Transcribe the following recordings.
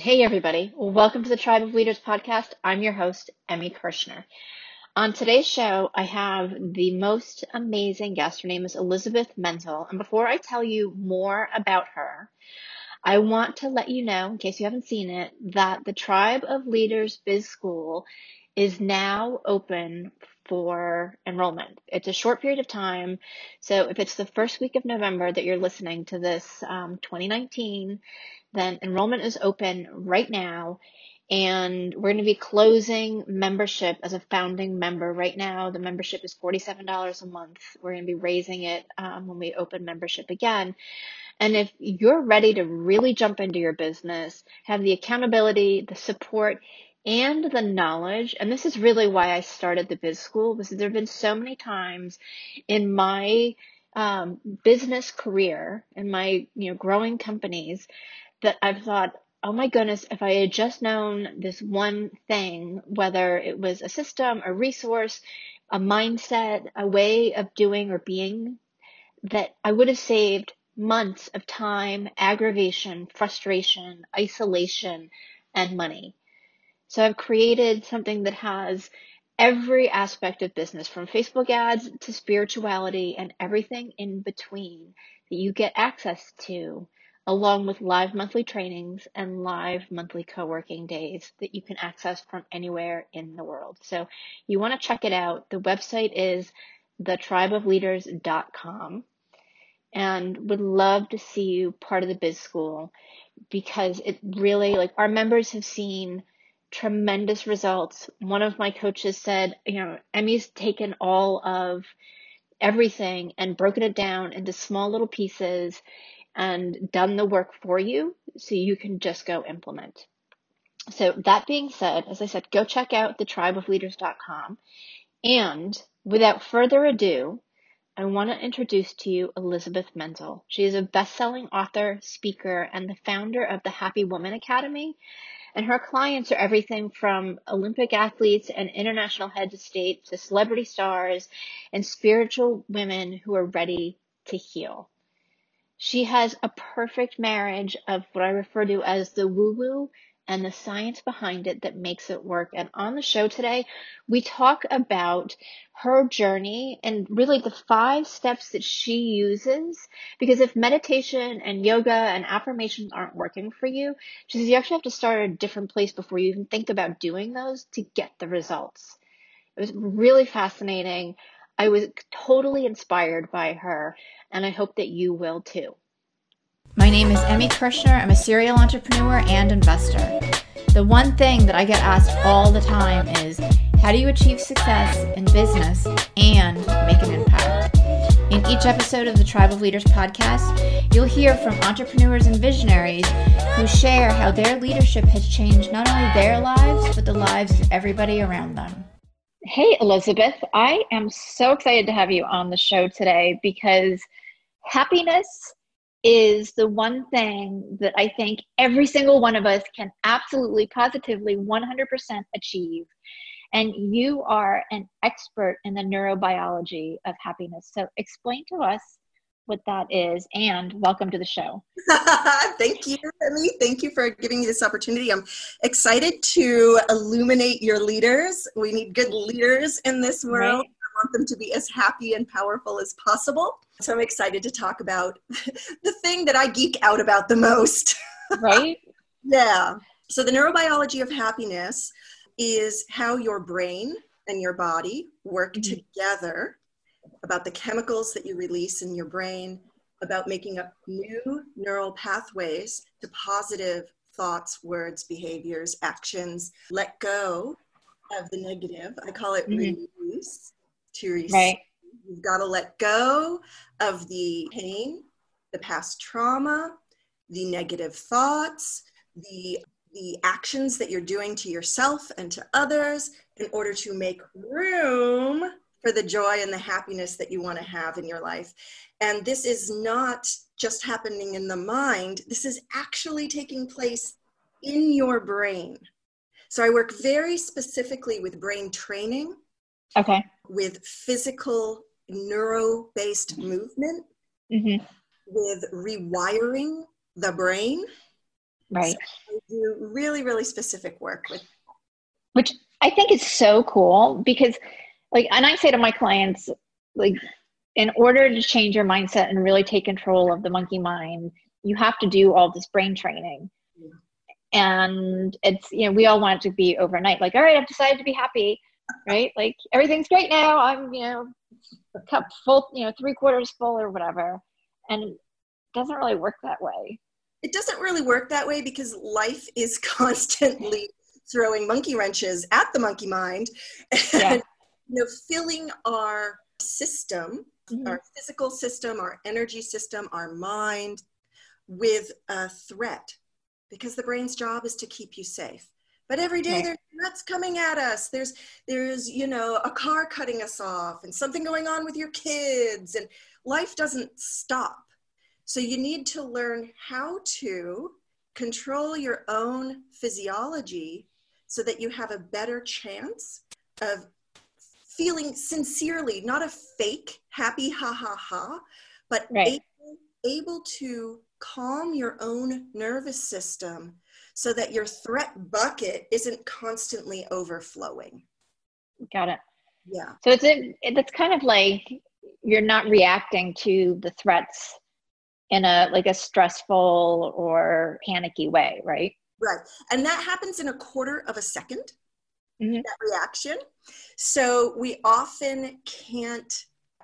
Hey, everybody. Welcome to the Tribe of Leaders podcast. I'm your host, Emmy Kirshner. On today's show, I have the most amazing guest. Her name is Elizabeth Menzel. And before I tell you more about her, I want to let you know, in case you haven't seen it, that the Tribe of Leaders Biz School is now open for enrollment. It's a short period of time. So if it's the first week of November that you're listening to this um, 2019, then enrollment is open right now. And we're going to be closing membership as a founding member right now. The membership is $47 a month. We're going to be raising it um, when we open membership again. And if you're ready to really jump into your business, have the accountability, the support, and the knowledge, and this is really why I started the biz school, because there have been so many times in my um, business career, in my you know growing companies, that I've thought, oh my goodness, if I had just known this one thing, whether it was a system, a resource, a mindset, a way of doing or being, that I would have saved months of time, aggravation, frustration, isolation, and money. So I've created something that has every aspect of business from Facebook ads to spirituality and everything in between that you get access to along with live monthly trainings and live monthly co-working days that you can access from anywhere in the world. So you want to check it out. The website is thetribeofleaders.com and would love to see you part of the biz school because it really like our members have seen tremendous results. One of my coaches said, you know, Emmy's taken all of everything and broken it down into small little pieces and done the work for you so you can just go implement. So, that being said, as I said, go check out thetribeofleaders.com. And without further ado, I want to introduce to you Elizabeth Menzel. She is a best selling author, speaker, and the founder of the Happy Woman Academy. And her clients are everything from Olympic athletes and international heads of state to celebrity stars and spiritual women who are ready to heal. She has a perfect marriage of what I refer to as the woo woo and the science behind it that makes it work. And on the show today, we talk about her journey and really the five steps that she uses. Because if meditation and yoga and affirmations aren't working for you, she says you actually have to start at a different place before you even think about doing those to get the results. It was really fascinating. I was totally inspired by her, and I hope that you will too. My name is Emmy Kirshner. I'm a serial entrepreneur and investor. The one thing that I get asked all the time is how do you achieve success in business and make an impact? In each episode of the Tribe of Leaders podcast, you'll hear from entrepreneurs and visionaries who share how their leadership has changed not only their lives, but the lives of everybody around them. Hey, Elizabeth. I am so excited to have you on the show today because happiness is the one thing that I think every single one of us can absolutely, positively, 100% achieve. And you are an expert in the neurobiology of happiness. So, explain to us what that is, and welcome to the show. Thank you, Emmy. Thank you for giving me this opportunity. I'm excited to illuminate your leaders. We need good leaders in this world. Right. I want them to be as happy and powerful as possible. So I'm excited to talk about the thing that I geek out about the most. Right? yeah. So the neurobiology of happiness is how your brain and your body work mm-hmm. together about the chemicals that you release in your brain, about making up new neural pathways to positive thoughts, words, behaviors, actions. Let go of the negative. I call it mm-hmm. release to receive. Right. You've got to let go of the pain, the past trauma, the negative thoughts, the the actions that you're doing to yourself and to others in order to make room for the joy and the happiness that you want to have in your life. And this is not just happening in the mind, this is actually taking place in your brain. So I work very specifically with brain training. Okay. With physical neuro based movement, mm-hmm. with rewiring the brain. Right. So do really, really specific work with. Which I think is so cool because, like, and I say to my clients, like, in order to change your mindset and really take control of the monkey mind, you have to do all this brain training. And it's, you know, we all want it to be overnight. Like, all right, I've decided to be happy, right? Like, everything's great now. I'm, you know, cup full, you know, three quarters full or whatever. And it doesn't really work that way. It doesn't really work that way because life is constantly throwing monkey wrenches at the monkey mind Yeah. You know filling our system Mhm. our physical system our energy system our mind with a threat because the brain's job is to keep you safe but every day Right. there's threats coming at us there's there's you know a car cutting us off and something going on with your kids and life doesn't stop so you need to learn how to control your own physiology so that you have a better chance of feeling sincerely, not a fake happy ha ha ha, but Right. able, able to calm your own nervous system so that your threat bucket isn't constantly overflowing. Got it. Yeah. So it's a, it's kind of like you're not reacting to the threats in a like a stressful or panicky way, right? Right. And that happens in a quarter of a 2nd Mhm. that reaction. So we often can't,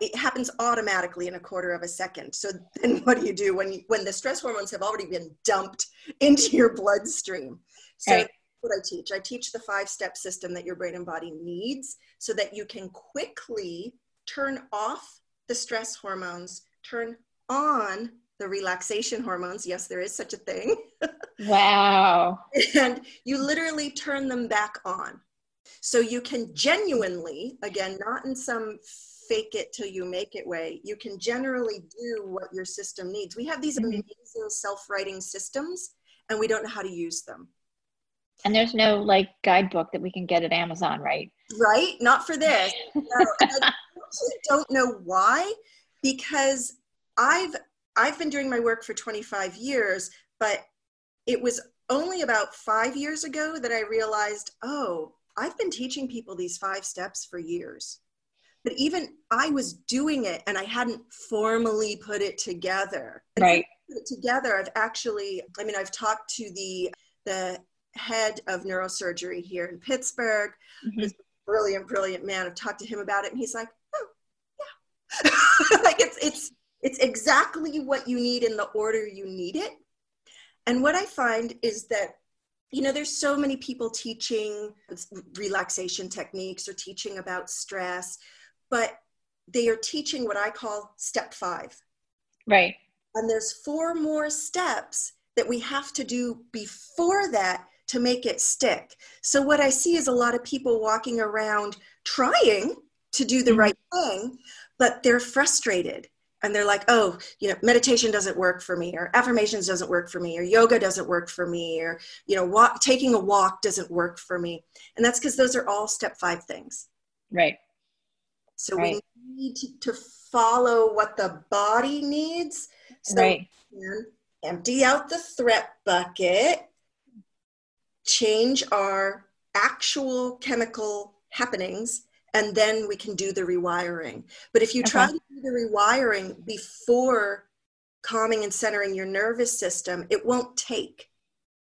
it happens automatically in a quarter of a second. So then what do you do when, you, when the stress hormones have already been dumped into your bloodstream? So what I teach. I teach the five step system that your brain and body needs so that you can quickly turn off the stress hormones, turn on the relaxation hormones. Yes, there is such a thing. Wow. and you literally turn them back on. So you can genuinely, again, not in some fake it till you make it way, you can generally do what your system needs. We have these Mhm. amazing self righting systems and we don't know how to use them. And there's no like guidebook that we can get at Amazon, right? Right? Not for this. No, I don't know why, because I've I've been doing my work for 25 years, but it was only about five years ago that I realized, oh, I've been teaching people these five steps for years. But even I was doing it and I hadn't formally put it together. And Right. put it together, I've actually, I mean, I've talked to the the head of neurosurgery here in Pittsburgh Mhm. brilliant, brilliant man. I've talked to him about it, and he's like, "Oh, yeah." like it's it's it's exactly what you need in the order you need it. And what I find is that you know there's so many people teaching relaxation techniques or teaching about stress, but they are teaching what I call step five. Right. And there's four more steps that we have to do before that to make it stick. So, what I see is a lot of people walking around trying to do the Mhm. right thing, but they're frustrated and they're like, oh, you know, meditation doesn't work for me, or affirmations doesn't work for me, or yoga doesn't work for me, or, you know, walk, taking a walk doesn't work for me. And that's because those are all step five things. Right. So, Right. we need to, to follow what the body needs. So, right. empty out the threat bucket, change our actual chemical happenings, and then we can do the rewiring. But if you try to do the rewiring before calming and centering your nervous system, it won't take,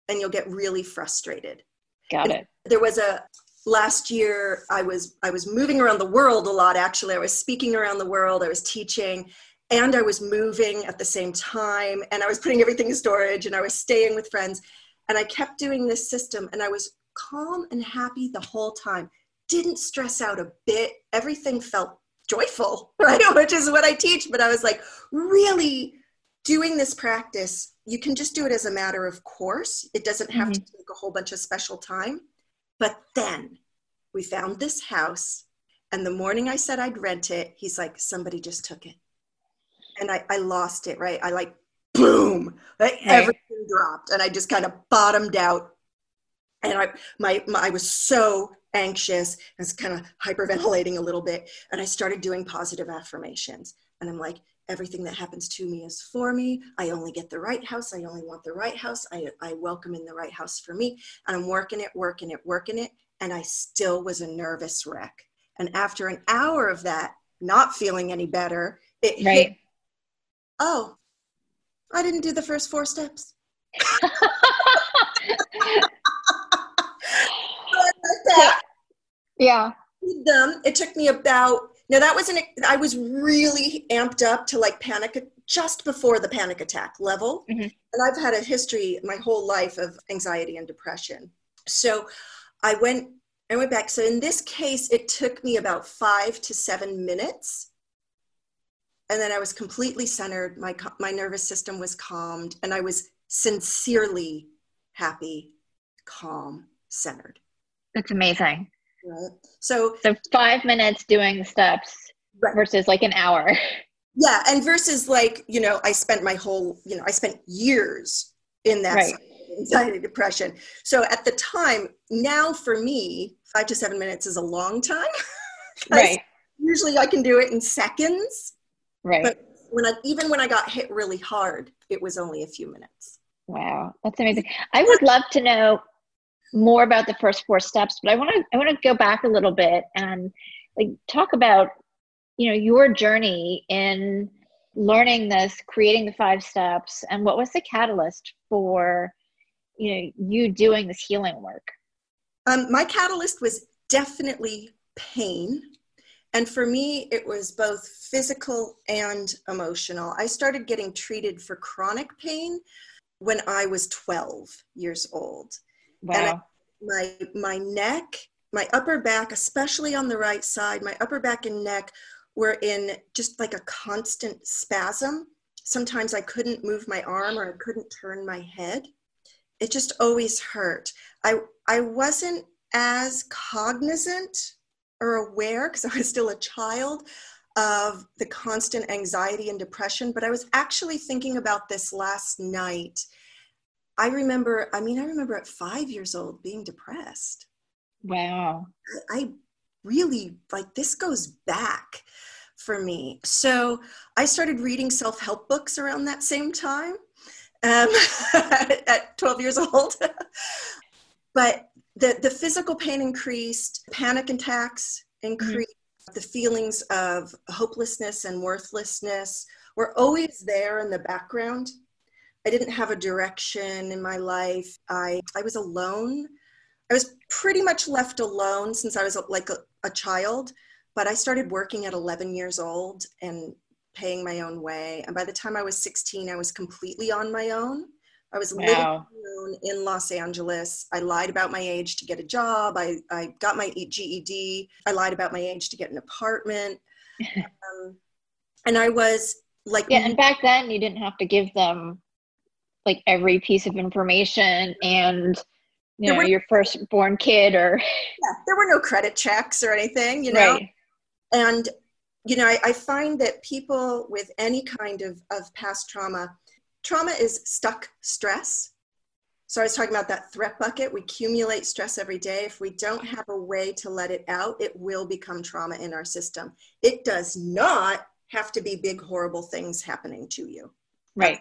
and you'll get really frustrated Got it. there was a last year i was i was moving around the world a lot actually i was speaking around the world i was teaching and i was moving at the same time and i was putting everything in storage and i was staying with friends and i kept doing this system and i was calm and happy the whole time didn't stress out a bit everything felt joyful right which is what i teach but i was like really doing this practice you can just do it as a matter of course it doesn't have to mm-hmm. take a whole bunch of special time but then we found this house, and the morning I said I'd rent it, he's like, somebody just took it. And I, I lost it, right? I like, boom, Right. everything dropped, and I just kind of bottomed out. And I, my, my, I was so anxious, I was kind of hyperventilating a little bit, and I started doing positive affirmations. And I'm like, everything that happens to me is for me. I only get the right house. I only want the right house. I, I welcome in the right house for me. And I'm working it, working it, working it. And I still was a nervous wreck. And after an hour of that, not feeling any better, it right. hit, oh, I didn't do the first four steps. yeah. Them. It took me about now that was an I was really amped up to like panic just before the panic attack level. Mm-hmm. And I've had a history my whole life of anxiety and depression. So I went I went back. So in this case, it took me about five to seven minutes. And then I was completely centered. My, my nervous system was calmed, and I was sincerely happy, calm, centered. That's amazing. Right. So, so five minutes doing the steps right. versus like an hour. Yeah. And versus like, you know, I spent my whole, you know, I spent years in that right. anxiety depression. So at the time, now for me, five to seven minutes is a long time. right. Usually I can do it in seconds. Right. But when I, even when I got hit really hard, it was only a few minutes. Wow, that's amazing. I would love to know more about the first four steps, but I want to I want to go back a little bit and like talk about you know your journey in learning this, creating the five steps, and what was the catalyst for you know you doing this healing work. Um, my catalyst was definitely pain. And for me, it was both physical and emotional. I started getting treated for chronic pain when I was 12 years old. Wow. And I, my my neck, my upper back, especially on the right side, my upper back and neck were in just like a constant spasm. Sometimes I couldn't move my arm or I couldn't turn my head. It just always hurt. I I wasn't as cognizant or aware because I was still a child of the constant anxiety and depression, but I was actually thinking about this last night I remember, I mean, I remember at five years old being depressed. Wow. I really, like, this goes back for me. So I started reading self help books around that same time um, at 12 years old. but the, the physical pain increased, panic attacks increased, mm-hmm. the feelings of hopelessness and worthlessness were always there in the background I didn't have a direction in my life. I, I was alone. I was pretty much left alone since I was like a, a child, but I started working at 11 years old and paying my own way. And by the time I was 16, I was completely on my own. I was wow. living in Los Angeles. I lied about my age to get a job. I, I got my GED. I lied about my age to get an apartment. um, and I was like. Yeah, and back then you didn't have to give them like every piece of information and you know were, your firstborn kid or yeah, there were no credit checks or anything you know right. and you know I, I find that people with any kind of, of past trauma trauma is stuck stress so I was talking about that threat bucket. We accumulate stress every day. If we don't have a way to let it out, it will become trauma in our system. It does not have to be big, horrible things happening to you. Right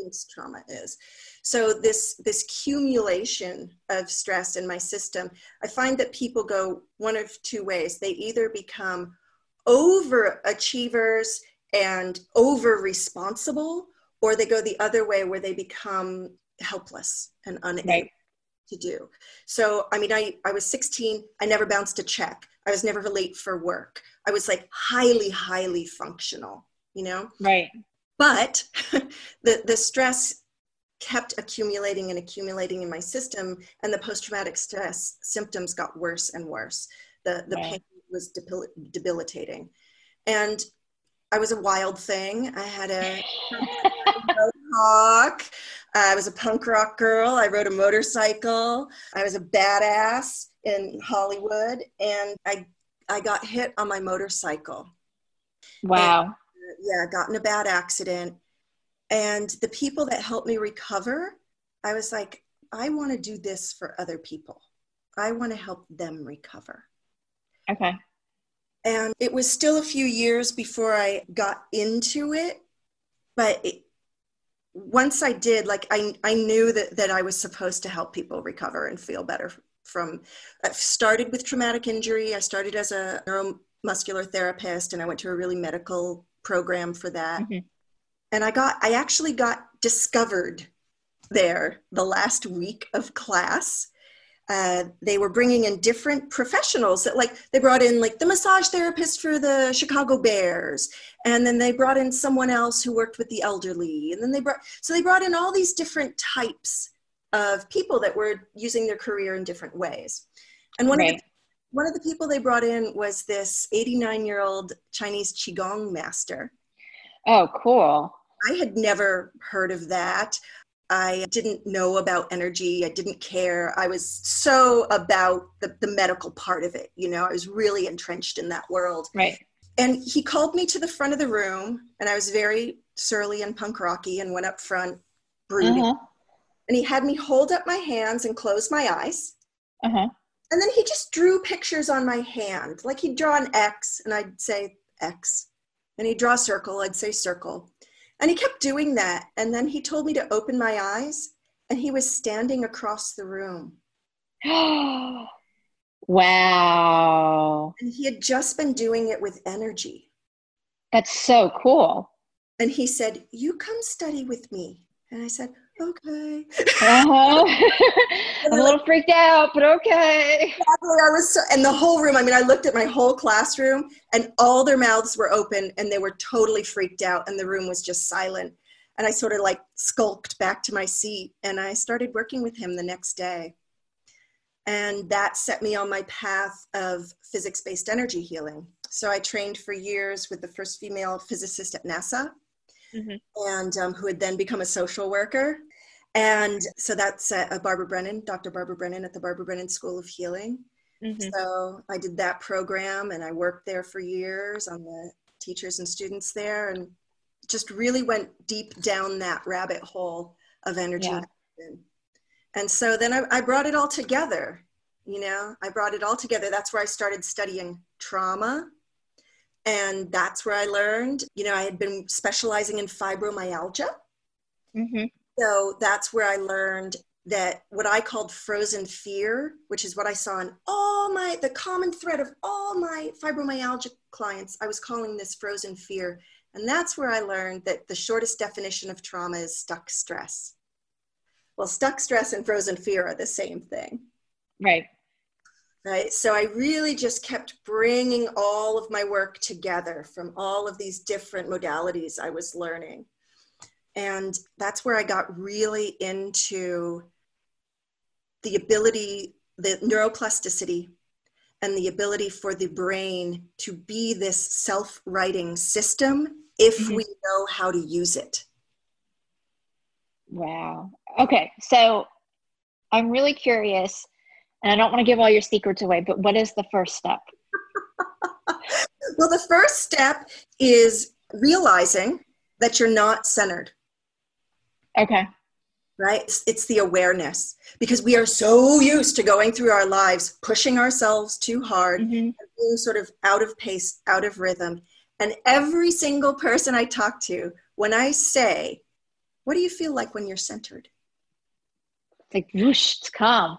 thinks trauma is. So this this accumulation of stress in my system, I find that people go one of two ways. They either become overachievers and over responsible, or they go the other way where they become helpless and unable right. to do. So I mean, I, I was 16, I never bounced a check. I was never late for work. I was like highly, highly functional, you know? Right. But the, the stress kept accumulating and accumulating in my system, and the post traumatic stress symptoms got worse and worse. The, the pain was debil- debilitating. And I was a wild thing. I had a rock. I was a punk rock girl. I rode a motorcycle. I was a badass in Hollywood, and I I got hit on my motorcycle. Wow yeah, got in a bad accident. And the people that helped me recover, I was like, I want to do this for other people. I want to help them recover. Okay. And it was still a few years before I got into it. But it, once I did, like I, I knew that, that I was supposed to help people recover and feel better from, I started with traumatic injury. I started as a neuromuscular therapist and I went to a really medical program for that. Mm-hmm. And I got, I actually got discovered there the last week of class uh, they were bringing in different professionals that like they brought in like the massage therapist for the chicago bears and then they brought in someone else who worked with the elderly and then they brought so they brought in all these different types of people that were using their career in different ways and one right. of the one of the people they brought in was this 89 year old chinese qigong master oh cool i had never heard of that I didn't know about energy. I didn't care. I was so about the, the medical part of it. You know, I was really entrenched in that world. Right. And he called me to the front of the room, and I was very surly and punk rocky and went up front brooding. Uh-huh. And he had me hold up my hands and close my eyes. Uh-huh. And then he just drew pictures on my hand. Like he'd draw an X, and I'd say X. And he'd draw a circle, I'd say circle. And he kept doing that. And then he told me to open my eyes, and he was standing across the room. wow. And he had just been doing it with energy. That's so cool. And he said, You come study with me. And I said, okay. Uh-huh. I'm a little freaked out, but okay. I was so, and the whole room, I mean, I looked at my whole classroom and all their mouths were open and they were totally freaked out and the room was just silent. And I sort of like skulked back to my seat and I started working with him the next day. And that set me on my path of physics based energy healing. So I trained for years with the first female physicist at NASA. Mm-hmm. and um, who had then become a social worker and so that's uh, Barbara Brennan, Dr. Barbara Brennan at the Barbara Brennan School of Healing. Mm-hmm. So I did that program and I worked there for years on the teachers and students there and just really went deep down that rabbit hole of energy. Yeah. And so then I, I brought it all together. You know, I brought it all together. That's where I started studying trauma. And that's where I learned, you know, I had been specializing in fibromyalgia. Mm-hmm so that's where I learned that what I called frozen fear, which is what I saw in all my, the common thread of all my fibromyalgia clients, I was calling this frozen fear. And that's where I learned that the shortest definition of trauma is stuck stress. Well, stuck stress and frozen fear are the same thing. Right. Right. So I really just kept bringing all of my work together from all of these different modalities I was learning. And that's where I got really into the ability, the neuroplasticity, and the ability for the brain to be this self righting system if mm-hmm. we know how to use it. Wow. Okay. So I'm really curious, and I don't want to give all your secrets away, but what is the first step? well, the first step is realizing that you're not centered. Okay. Right? It's, it's, the awareness because we are so used to going through our lives, pushing ourselves too hard, mm-hmm. being sort of out of pace, out of rhythm. And every single person I talk to, when I say, What do you feel like when you're centered? It's like whoosh, it's calm.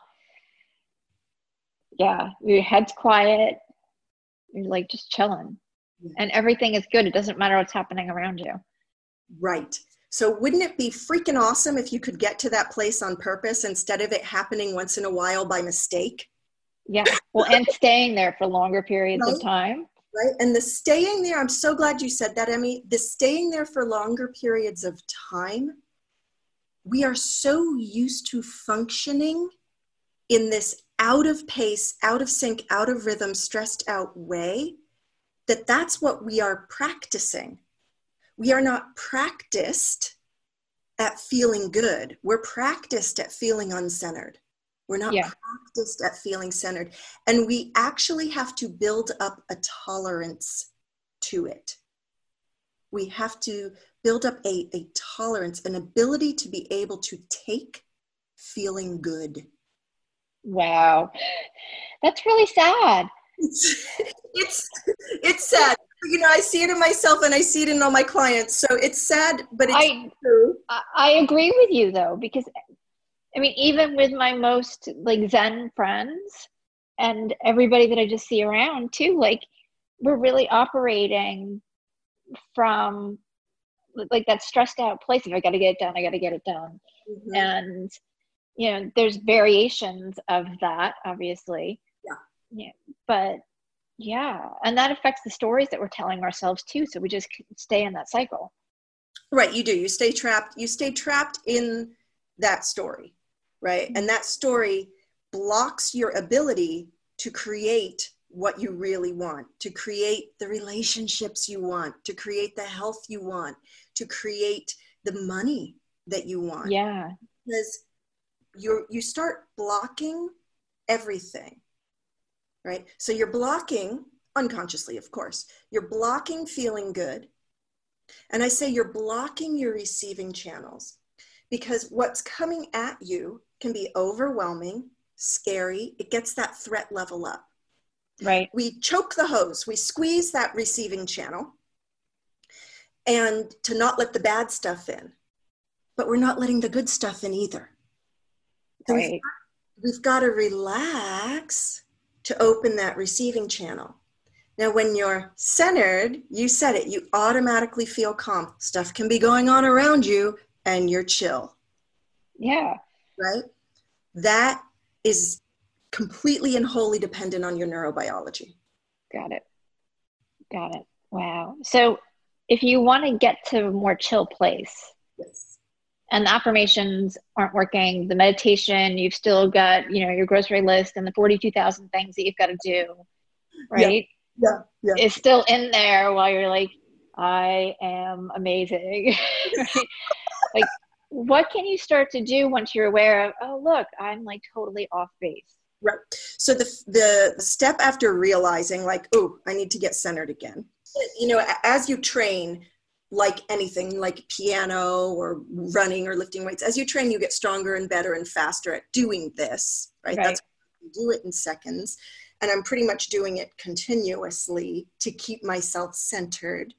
Yeah, your head's quiet. You're like just chilling. Yeah. And everything is good. It doesn't matter what's happening around you. Right. So wouldn't it be freaking awesome if you could get to that place on purpose instead of it happening once in a while by mistake? Yeah. Well, and staying there for longer periods right? of time. Right. And the staying there, I'm so glad you said that, Emmy. The staying there for longer periods of time, we are so used to functioning in this out of pace, out of sync, out of rhythm, stressed out way that that's what we are practicing we are not practiced at feeling good. We're practiced at feeling uncentered. We're not yeah. practiced at feeling centered. And we actually have to build up a tolerance to it. We have to build up a, a tolerance, an ability to be able to take feeling good. Wow. That's really sad. it's, it's it's sad. You know, I see it in myself and I see it in all my clients. So it's sad, but it's I, true. I agree with you though, because I mean, even with my most like Zen friends and everybody that I just see around too, like we're really operating from like that stressed out place of I got to get it done, I got to get it done, Mhm. and you know, there's variations of that, obviously. Yeah. Yeah, but yeah, and that affects the stories that we're telling ourselves too. So we just stay in that cycle. Right, you do. You stay trapped. You stay trapped in that story, right? Mm-hmm. And that story blocks your ability to create what you really want, to create the relationships you want, to create the health you want, to create the money that you want. Yeah, Because you you start blocking everything, right? So you're blocking unconsciously, of course. You're blocking feeling good. And I say you're blocking your receiving channels because what's coming at you can be overwhelming, scary. It gets that threat level up. right. We choke the hose, we squeeze that receiving channel and to not let the bad stuff in. But we're not letting the good stuff in either. So we've Right. we've got to relax to open that receiving channel. Now, when you're centered, you said it, you automatically feel calm. Stuff can be going on around you and you're chill, Yeah. right? That is completely and wholly dependent on your neurobiology. Got it. Got it. Wow. So if you want to get to a more chill place Yes. And the affirmations aren't working, the meditation, you've still got, you know, your grocery list and the 42,000 things that you've got to do, right? Yeah. Yeah. Is still in there while you're like, I am amazing. right? Like, what can you start to do once you're aware of, oh, look, I'm like totally off base? Right. So the the step after realizing, like, oh, I need to get centered again. You know, as you train, like anything, like piano or running or lifting weights, as you train, you get stronger and better and faster at doing this. Right. Right. That's you do it in seconds, and I'm pretty much doing it continuously to keep myself centered.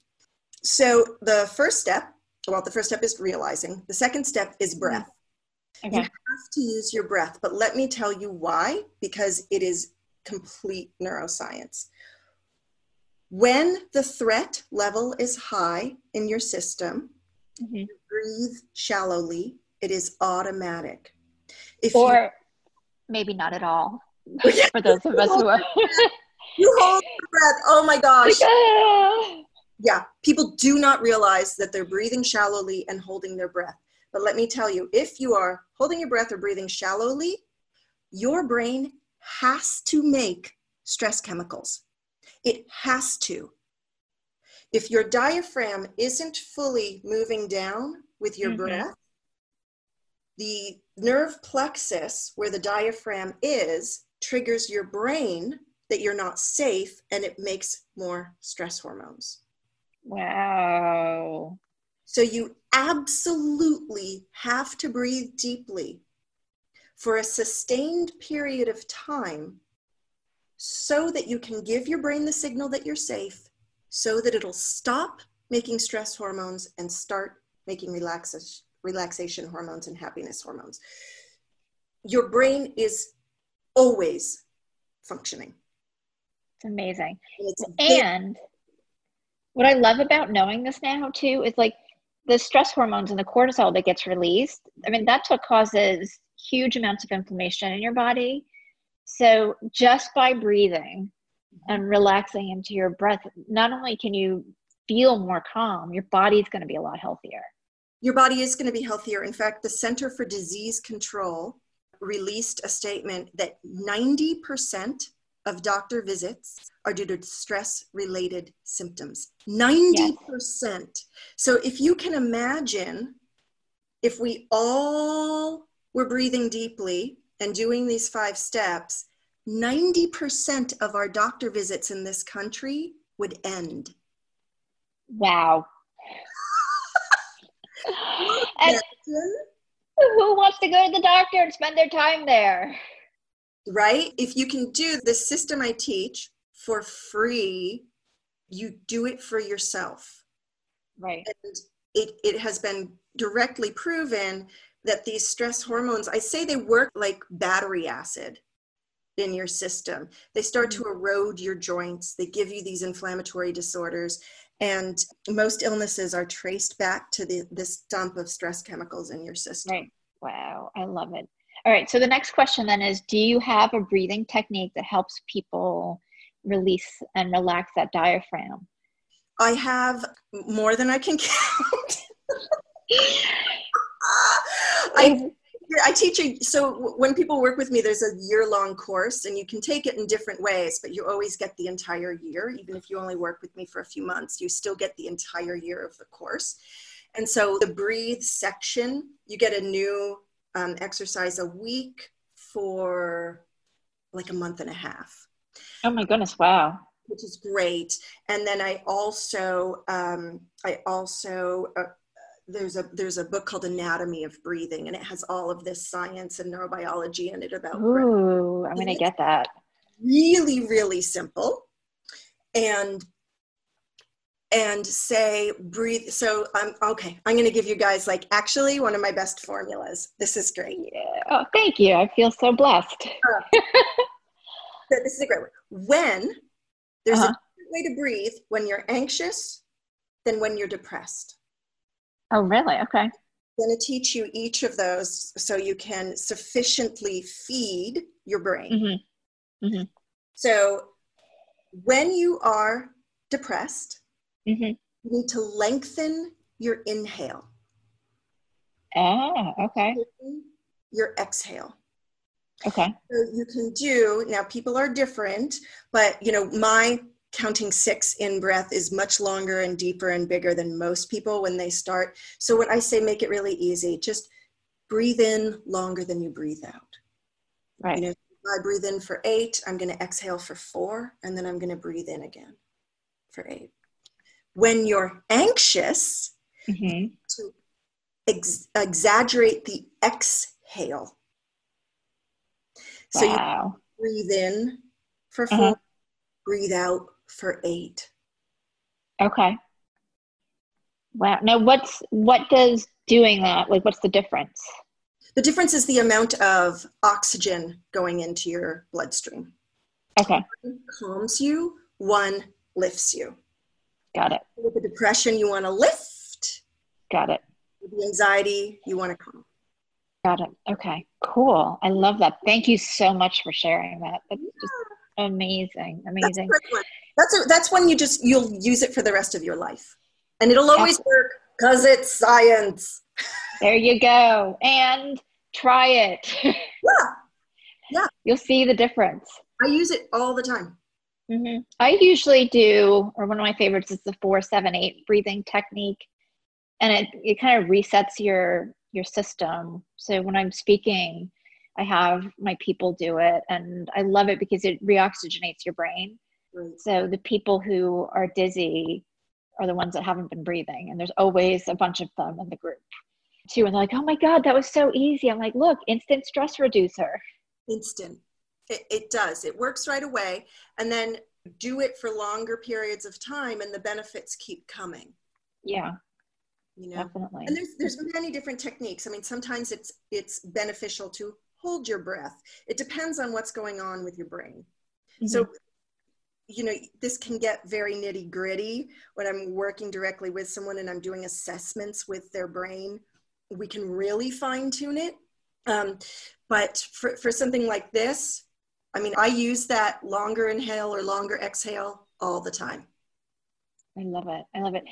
So the first step, well, the first step is realizing. The second step is breath mm-hmm. Okay. have to use your breath, but let me tell you why, because it is complete neuroscience. When the threat level is high in your system, Mhm. breathe shallowly, it is automatic. If Or maybe not at all for those of us who are you, you hold your breath, oh my gosh. ah. Yeah, people do not realize that they're breathing shallowly and holding their breath. But let me tell you, if you are holding your breath or breathing shallowly, your brain has to make stress chemicals. It has to. If your diaphragm isn't fully moving down with your Mhm. breath, the nerve plexus where the diaphragm is triggers your brain that you're not safe and it makes more stress hormones. Wow. So you absolutely have to breathe deeply for a sustained period of time so that you can give your brain the signal that you're safe, so that it'll stop making stress hormones and start making relaxation, relaxation hormones and happiness hormones. Your brain is always functioning. It's amazing. And it's big- And what I love about knowing this now too is like the stress hormones and the cortisol that gets released. I mean, that's what causes huge amounts of inflammation in your body. So just by breathing and relaxing into your breath, not only can you feel more calm, your body's going to be a lot healthier. your body is going to be healthier. In fact, the Center for Disease Control released a statement that 90% of doctor visits are due to stress related symptoms. 90%. So if you can imagine if we all were breathing deeply and doing these five steps, 90% of our doctor visits in this country would end. Wow. and who wants to go to the doctor and spend their time there? right? If you can do the system I teach for free, you do it for yourself. Right. And it, it has been directly proven that these stress hormones, I say they work like battery acid in your system. They start to Mm-hmm. erode your joints, they give you these inflammatory disorders. And most illnesses are traced back to the, this dump of stress chemicals in your system. Right. Wow. I love it. All right. So the next question then is Do you have a breathing technique that helps people release and relax that diaphragm? I have more than I can count. I, I teach a, so when people work with me, there's a year long course and you can take it in different ways, but you always get the entire year. Even if you only work with me for a few months, you still get the entire year of the course. And so the breathe section, you get a new um, exercise a week for like a month and a half Oh my goodness. Wow. which is great. And then I also, um, I also, uh, there's a there's a book called Anatomy of Breathing, and it has all of this science and neurobiology in it about breath. Ooh, I'm going to get that. really really simple, and and say breathe. So I'm okay. I'm going to give you guys like actually one of my best formulas. This is great. Yeah. Oh, thank you. I feel so blessed. So this is a great one. When there's Uh-huh. a different way to breathe when you're anxious than when you're depressed. Oh, really? Okay. I'm going to teach you each of those so you can sufficiently feed your brain. hmm So, when you are depressed, hmm you need to lengthen your inhale, Ah, okay. your exhale. Okay. So you can do now. People are different, but you know my counting six in breath is much longer and deeper and bigger than most people when they start. So what I say make it really easy, just breathe in longer than you breathe out. Right. You know, if I breathe in for eight, I'm going to exhale for four, and then I'm going to breathe in again for eight. When you're anxious, hmm to ex- exaggerate the exhale. So you breathe in for 4 Uh-huh. breathe out for eight. Okay. Wow. Now, what's what does doing that like? What's the difference? The difference is the amount of oxygen going into your bloodstream. Okay. One calms you, one lifts you. Got it. With the depression, you want to lift. Got it. With the anxiety, you want to calm. Got it. Okay. Cool. I love that. Thank you so much for sharing that. That's just amazing. Amazing. That's, a, that's when you just, you'll use it for the rest of your life. And it'll always work because it's science. There you go. And try it. Yeah, Yeah. You'll see the difference. I use it all the time. hmm I usually do, or one of my favorites is the four, seven, eight breathing technique, and it it kind of resets your your system. So when I'm speaking, I have my people do it, and I love it because it reoxygenates your brain. Right. So the people who are dizzy are the ones that haven't been breathing, and there's always a bunch of them in the group too. And they're like, "Oh my god, that was so easy!" I'm like, "Look, instant stress reducer." Instant. It, it does. It works right away. And then do it for longer periods of time, and the benefits keep coming. Yeah, You know. definitely. And there's there's many different techniques. I mean, sometimes it's it's beneficial to hold your breath. It depends on what's going on with your brain. So, mm-hmm. You know, this can get very nitty gritty when I'm working directly with someone and I'm doing assessments with their brain. We can really fine tune it. Um, but for, for something like this, I mean, I use that longer inhale or longer exhale all the time. I love it. I love it.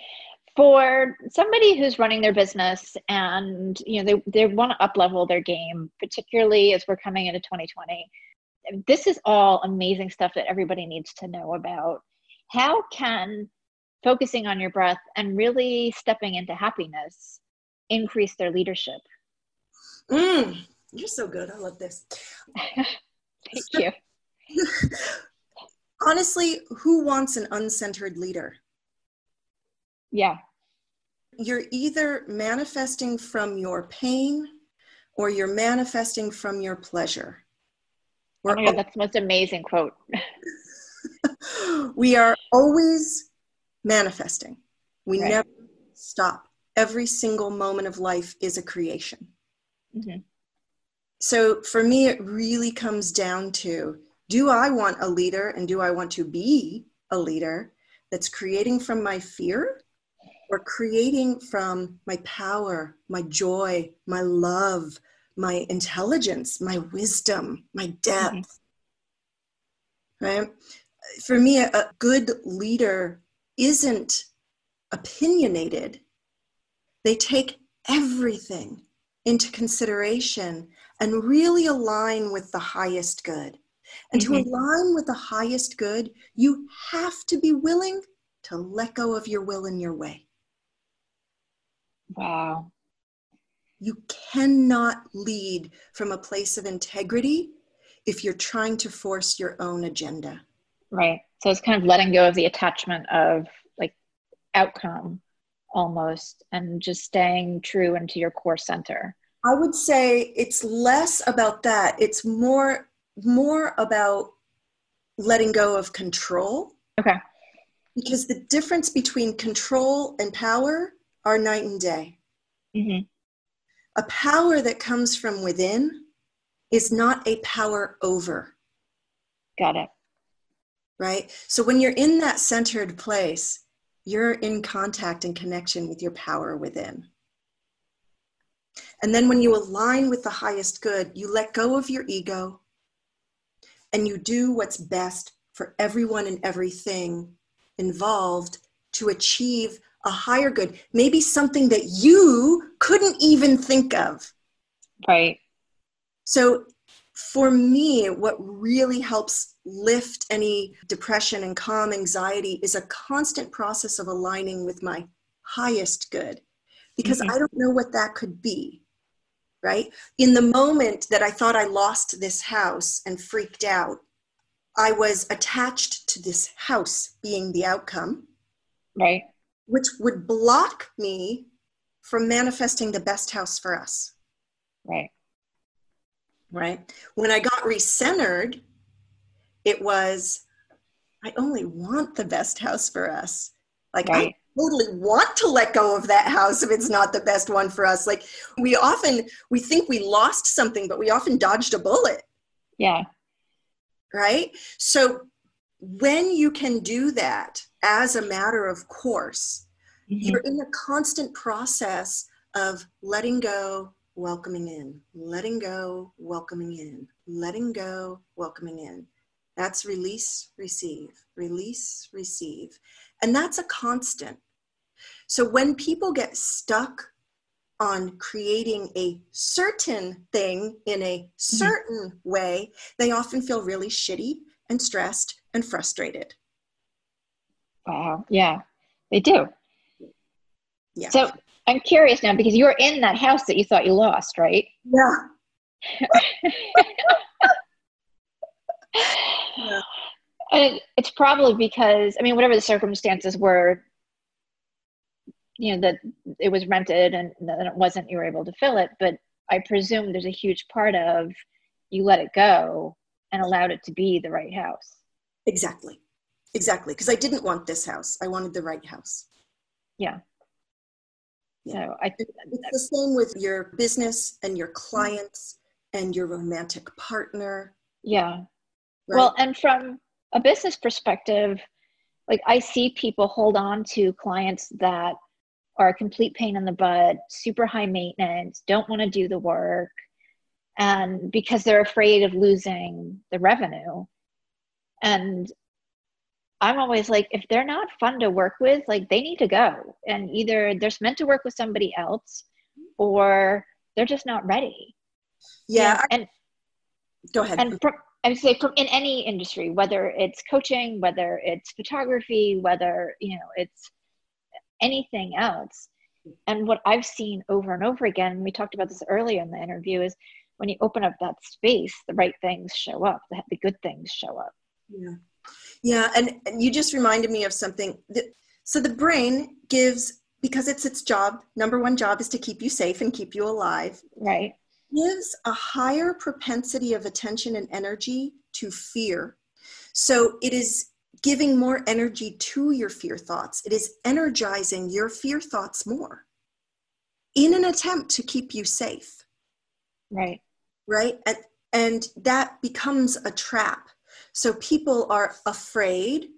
For somebody who's running their business and you know they, they want to up level their game, particularly as we're coming into 2020, this is all amazing stuff that everybody needs to know about. How can focusing on your breath and really stepping into happiness increase their leadership? Mm, you're so good. I love this. Thank you. Honestly, who wants an uncentered leader? Yeah. You're either manifesting from your pain or you're manifesting from your pleasure. Oh my God, that's the most amazing quote. we are always manifesting. We Right. never stop. Every single moment of life is a creation. Mhm. So for me, it really comes down to do I want a leader and do I want to be a leader that's creating from my fear or creating from my power, my joy, my love, my intelligence, my wisdom, my depth? Right? For me, a, good leader isn't opinionated, they take everything into consideration and really align with the highest good. And Mhm. to align with the highest good, you have to be willing to let go of your will and your way. Wow. You cannot lead from a place of integrity if you're trying to force your own agenda. Right. So it's kind of letting go of the attachment of like outcome almost and just staying true into your core center. I would say it's less about that. It's more more about letting go of control Okay. because the difference between control and power are night and day. hmm A power that comes from within is not a power over, Got it. right? So when you're in that centered place, you're in contact and connection with your power within. And then when you align with the highest good, you let go of your ego and you do what's best for everyone and everything involved to achieve a higher good, maybe something that you couldn't even think of. Right. So, for me, what really helps lift any depression and calm anxiety is a constant process of aligning with my highest good because Mhm. I don't know what that could be. Right? In the moment that I thought I lost this house and freaked out, I was attached to this house being the outcome, Right. Which would block me from manifesting the best house for us. Right. right? When I got recentered, it was, I only want the best house for us. Like, Right. I totally want to let go of that house if it's not the best one for us. Like, we often, we think we lost something, but we often dodged a bullet, Yeah. right? So, when you can do that as a matter of course, Mhm. you're in a constant process of letting go, welcoming in, letting go, welcoming in, letting go, welcoming in. That's release, receive, release, receive. And that's a constant. So when people get stuck on creating a certain thing in a certain way, they often feel really shitty and stressed and frustrated. Wow. Yeah. They do. Yeah. So I'm curious now because you were in that house that you thought you lost, right? yeah. Yeah. And it's probably because I mean, whatever the circumstances were, you know, that it was rented and that it wasn't you were able to fill it. But I presume there's a huge part of you let it go and allowed it to be the right house. Exactly. Exactly. Because I didn't want this house. I wanted the right house. Yeah. Yeah. So I It- It's the same with your business and your clients and your romantic partner. yeah. Right? Well, and from a business perspective, like I see people hold on to clients that are a complete pain in the butt, super high maintenance, don't want to do the work, and because they're afraid of losing the revenue. And I'm always like, if they're not fun to work with, like they need to go. And either they're meant to work with somebody else or they're just not ready. yeah. And, I- go ahead. and from, I would say from in any industry, whether it's coaching, whether it's photography, whether you know it's anything else. And what I've seen over and over again, we talked about this earlier in the interview, is when you open up that space, the right things show up, the, the good things show up. Yeah. Yeah. And, and you just reminded me of something. That, so the brain gives, because it's its job, number one job is to keep you safe and keep you alive. Right. gives a higher propensity of attention and energy to fear. So it is giving more energy to your fear thoughts. It is energizing your fear thoughts more in an attempt to keep you safe. Right. Right. And, and that becomes a trap. So people are afraid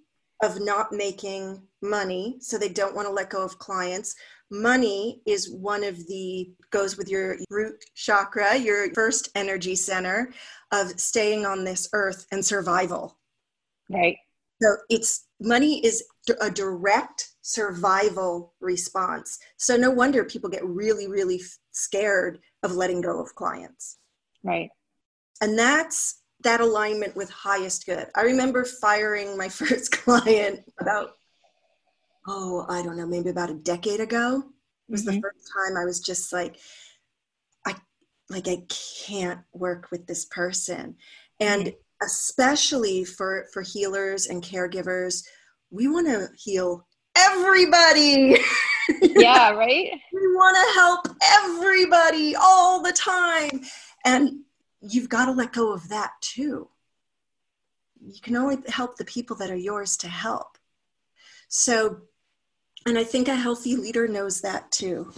of not making money, so they don't want to let go of clients. Money is one of the, goes with your root chakra, your first energy center of staying on this earth and survival. Right. So it's money is a direct survival response. So no wonder people get really, really scared of letting go of clients. Right. And that's that alignment with highest good. I remember firing my first client about, oh, I don't know, maybe about a decade ago. It was mm-hmm. the first time I was just like, I like I can't work with this person. And mm-hmm. especially for for healers and caregivers, we want to heal everybody. Yeah, right? we want to help everybody all the time. And you've got to let go of that too. You can only help the people that are yours to help. So, and I think a healthy leader knows that too,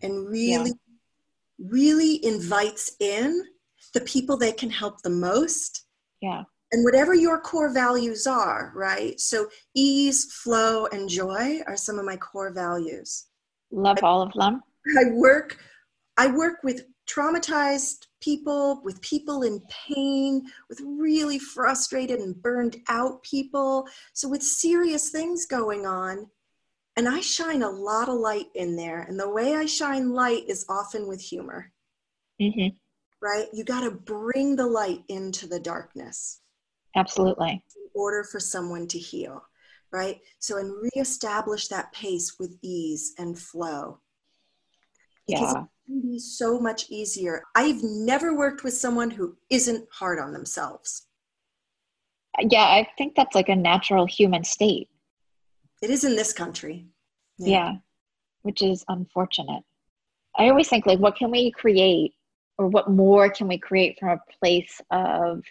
and really, yeah. really invites in the people that can help the most. Yeah. And whatever your core values are, right? So, ease, flow, and joy are some of my core values. Love I, all of them. I work I work with traumatized people, with people in pain, with really frustrated and burned out people. So, with serious things going on. And I shine a lot of light in there. And the way I shine light is often with humor. Mm-hmm. Right? You got to bring the light into the darkness. Absolutely. In order for someone to heal. Right? So, and reestablish that pace with ease and flow. Because yeah be so much easier. I've never worked with someone who isn't hard on themselves. Yeah, I think that's like a natural human state. It is in this country. Yeah. yeah, which is unfortunate. I always think like what can we create or what more can we create from a place of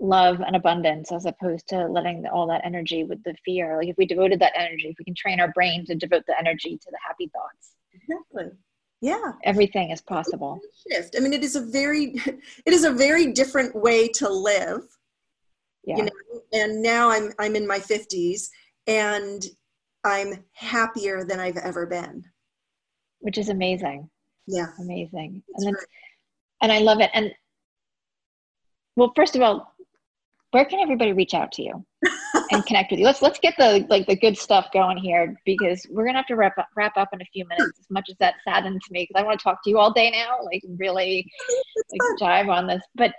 love and abundance as opposed to letting all that energy with the fear like if we devoted that energy if we can train our brain to devote the energy to the happy thoughts exactly yeah. Everything is possible. shift. I mean it is a very it is a very different way to live yeah. you know and now i'm i'm in my 50s and i'm happier than i've ever been. Which is amazing. Yeah. Amazing. And, and i love it. And well first of all where can everybody reach out to you and connect with you. Let's let's get the like the good stuff going here because we're gonna have to wrap up, wrap up in a few minutes. As much as that saddens me because I want to talk to you all day now, like really like, dive on this. But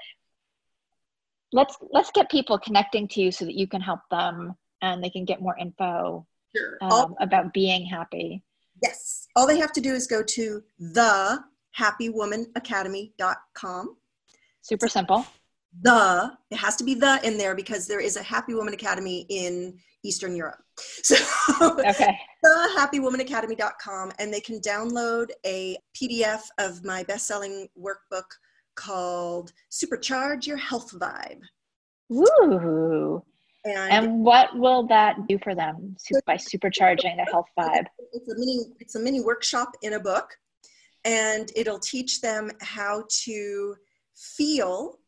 let's let's get people connecting to you so that you can help them and they can get more info sure. um, about being happy. Yes, all they have to do is go to the happywomanacademy.com. Super simple the it has to be the in there because there is a happy woman academy in eastern europe. So okay. the happywomanacademy.com and they can download a pdf of my best-selling workbook called supercharge your health vibe. Ooh. And, and what will that do for them by supercharging the health vibe? it's a mini it's a mini workshop in a book and it'll teach them how to feel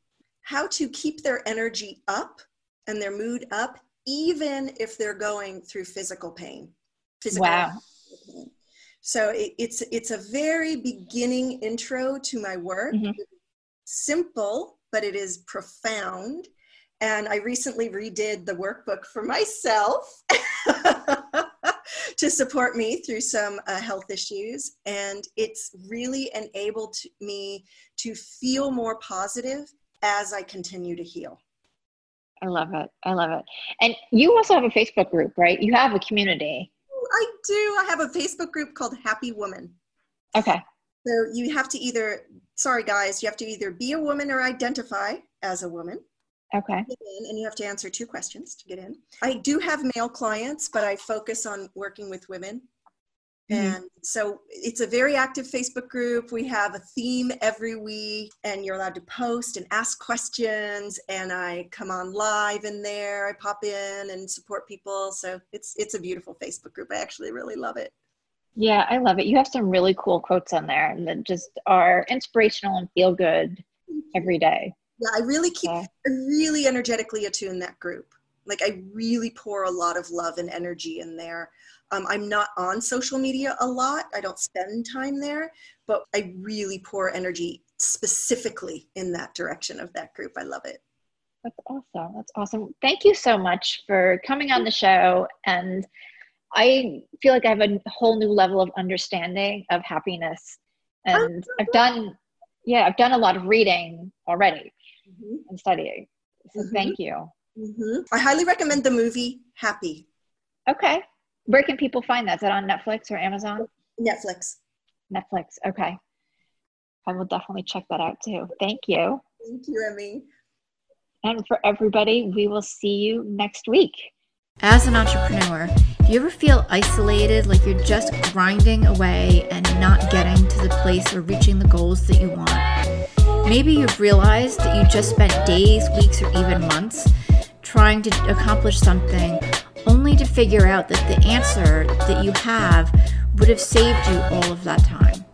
how to keep their energy up and their mood up, even if they're going through physical pain. Physical wow. Pain. So it, it's it's a very beginning intro to my work. Mm-hmm. Simple, but it is profound. And I recently redid the workbook for myself to support me through some uh, health issues. And it's really enabled me to feel more positive as I continue to heal. I love it. I love it. And you also have a Facebook group, right? You have a community. I do. I have a Facebook group called Happy Woman. Okay. So you have to either, sorry guys, you have to either be a woman or identify as a woman. Okay. and you have to answer two questions to get in. I do have male clients, but I focus on working with women. Mm-hmm. And so it's a very active Facebook group. We have a theme every week, and you're allowed to post and ask questions. And I come on live in there. I pop in and support people. So it's it's a beautiful Facebook group. I actually really love it. Yeah, I love it. You have some really cool quotes on there that just are inspirational and feel good every day. Yeah, I really keep yeah. really energetically attuned that group. Like I really pour a lot of love and energy in there. Um, I'm not on social media a lot. I don't spend time there, but I really pour energy specifically in that direction of that group. I love it. That's awesome. That's awesome. Thank you so much for coming on the show. And I feel like I have a whole new level of understanding of happiness. And I've done, yeah, I've done a lot of reading already mm-hmm. and studying. So mm-hmm. thank you. Mm-hmm. I highly recommend the movie Happy. Okay. Where can people find that? Is that on Netflix or Amazon? Netflix. Netflix. Okay. I will definitely check that out too. Thank you. Thank you, Emmy. And for everybody, we will see you next week. As an entrepreneur, do you ever feel isolated, like you're just grinding away and not getting to the place or reaching the goals that you want? Maybe you've realized that you just spent days, weeks, or even months trying to accomplish something only to figure out that the answer that you have would have saved you all of that time.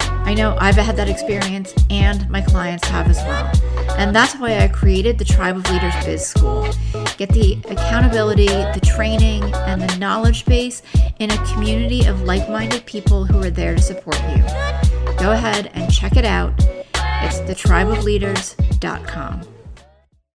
I know I've had that experience and my clients have as well. And that's why I created the Tribe of Leaders Biz School. Get the accountability, the training, and the knowledge base in a community of like minded people who are there to support you. Go ahead and check it out. It's thetribeofleaders.com.